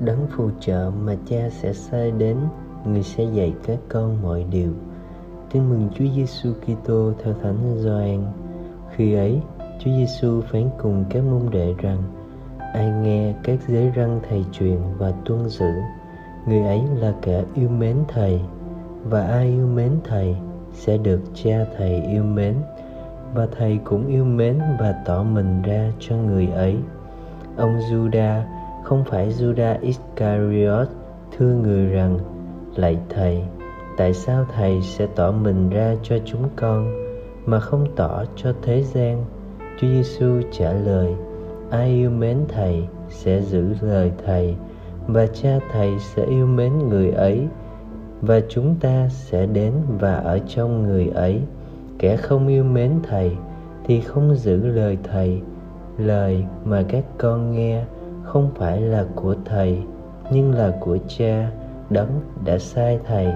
đấng phù trợ mà cha sẽ sai đến, người sẽ dạy các con mọi điều. Tin mừng Chúa Giêsu Kitô theo Thánh Gioan. Khi ấy, Chúa Giêsu phán cùng các môn đệ rằng, ai nghe các giới răng thầy truyền và tuân giữ, người ấy là kẻ yêu mến thầy, và ai yêu mến thầy sẽ được cha thầy yêu mến, và thầy cũng yêu mến và tỏ mình ra cho người ấy. Ông Juda, không phải Juda Iscariot, thưa người rằng, lạy thầy, tại sao thầy sẽ tỏ mình ra cho chúng con mà không tỏ cho thế gian? Chúa Giêsu trả lời, ai yêu mến thầy sẽ giữ lời thầy, và cha thầy sẽ yêu mến người ấy và chúng ta sẽ đến và ở trong người ấy. Kẻ không yêu mến thầy thì không giữ lời thầy. Lời mà các con nghe không phải là của thầy, nhưng là của cha. Đấng đã sai thầy.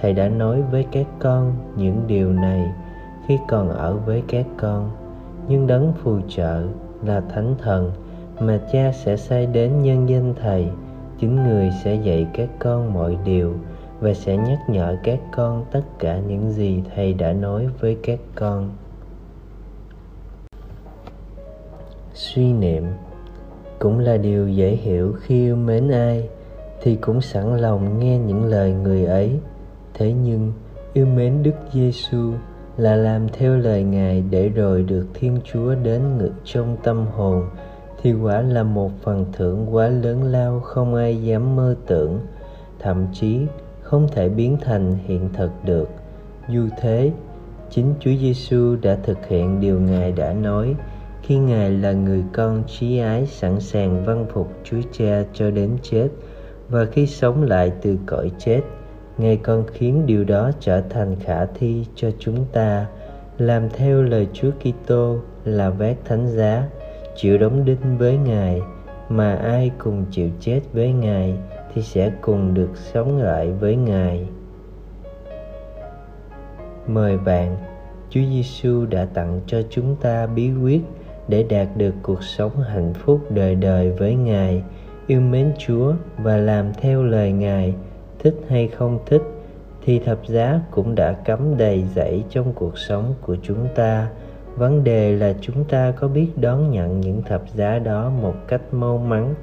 Thầy đã nói với các con những điều này khi còn ở với các con. Nhưng đấng phù trợ là thánh thần mà cha sẽ sai đến nhân danh thầy. Chính người sẽ dạy các con mọi điều và sẽ nhắc nhở các con tất cả những gì thầy đã nói với các con. Suy niệm cũng là điều dễ hiểu khi yêu mến ai, thì cũng sẵn lòng nghe những lời người ấy. Thế nhưng, yêu mến đức giêsu là làm theo lời ngài để rồi được thiên chúa đến ngự trong tâm hồn, thì quả là một phần thưởng quá lớn lao không ai dám mơ tưởng. Thậm chí không thể biến thành hiện thực được. Dù thế, chính chúa giêsu đã thực hiện điều ngài đã nói. Khi ngài là người con trí ái sẵn sàng vâng phục chúa cha cho đến chết và khi sống lại từ cõi chết, ngài còn khiến điều đó trở thành khả thi cho chúng ta. Làm theo lời Chúa Kitô là vét thánh giá, chịu đóng đinh với ngài, mà ai cùng chịu chết với ngài thì sẽ cùng được sống lại với ngài mời bạn Chúa Giêsu đã tặng cho chúng ta bí quyết để đạt được cuộc sống hạnh phúc đời đời với Ngài, yêu mến Chúa và làm theo lời Ngài, thích hay không thích thì thập giá cũng đã cắm đầy dẫy trong cuộc sống của chúng ta. Vấn đề là chúng ta có biết đón nhận những thập giá đó một cách mau mắn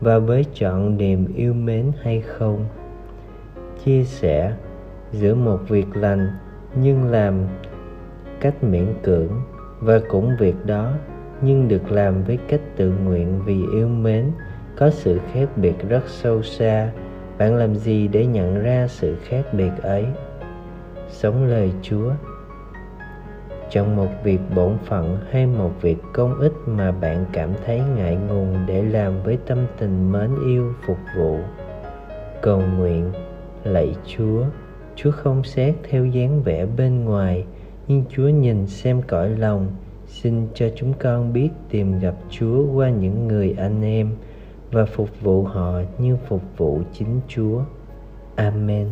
và với chọn niềm yêu mến hay không. Chia sẻ giữa một việc lành nhưng làm cách miễn cưỡng và cũng việc đó nhưng được làm với cách tự nguyện vì yêu mến, có sự khác biệt rất sâu xa bạn làm gì để nhận ra sự khác biệt ấy sống lời chúa chọn một việc bổn phận hay một việc công ích mà bạn cảm thấy ngại ngùng để làm với tâm tình mến yêu, phục vụ, cầu nguyện, lạy chúa chúa không xét theo dáng vẻ bên ngoài, nhưng chúa nhìn xem cõi lòng, xin cho chúng con biết tìm gặp chúa qua những người anh em và phục vụ họ như phục vụ chính chúa. Amen.